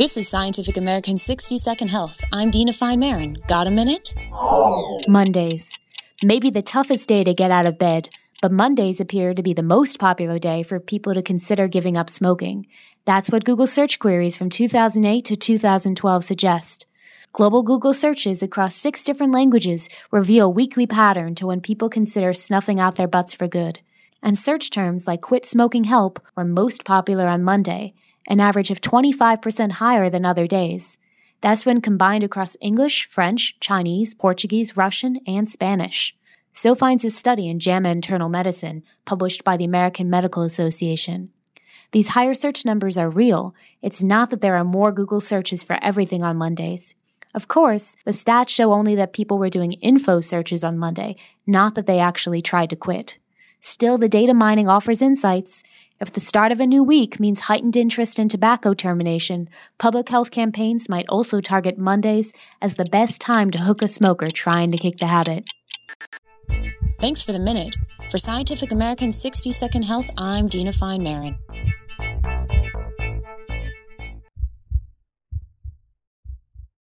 This is Scientific American's 60 Second Health. I'm Dina Fine Maron. Got a minute? Mondays. Maybe the toughest day to get out of bed, but Mondays appear to be the most popular day for people to consider giving up smoking. That's what Google search queries from 2008 to 2012 suggest. Global Google searches across six different languages reveal a weekly pattern to when people consider snuffing out their butts for good. And search terms like quit smoking help were most popular on Monday, an average of 25% higher than other days. That's when combined across English, French, Chinese, Portuguese, Russian, and Spanish. So finds a study in JAMA Internal Medicine, published by the American Medical Association. These higher search numbers are real. It's not that there are more Google searches for everything on Mondays. Of course, the stats show only that people were doing info searches on Monday, not that they actually tried to quit. Still, the data mining offers insights. If the start of a new week means heightened interest in tobacco termination, public health campaigns might also target Mondays as the best time to hook a smoker trying to kick the habit. Thanks for the minute. For Scientific American's 60 Second Health, I'm Dina Fine Maron.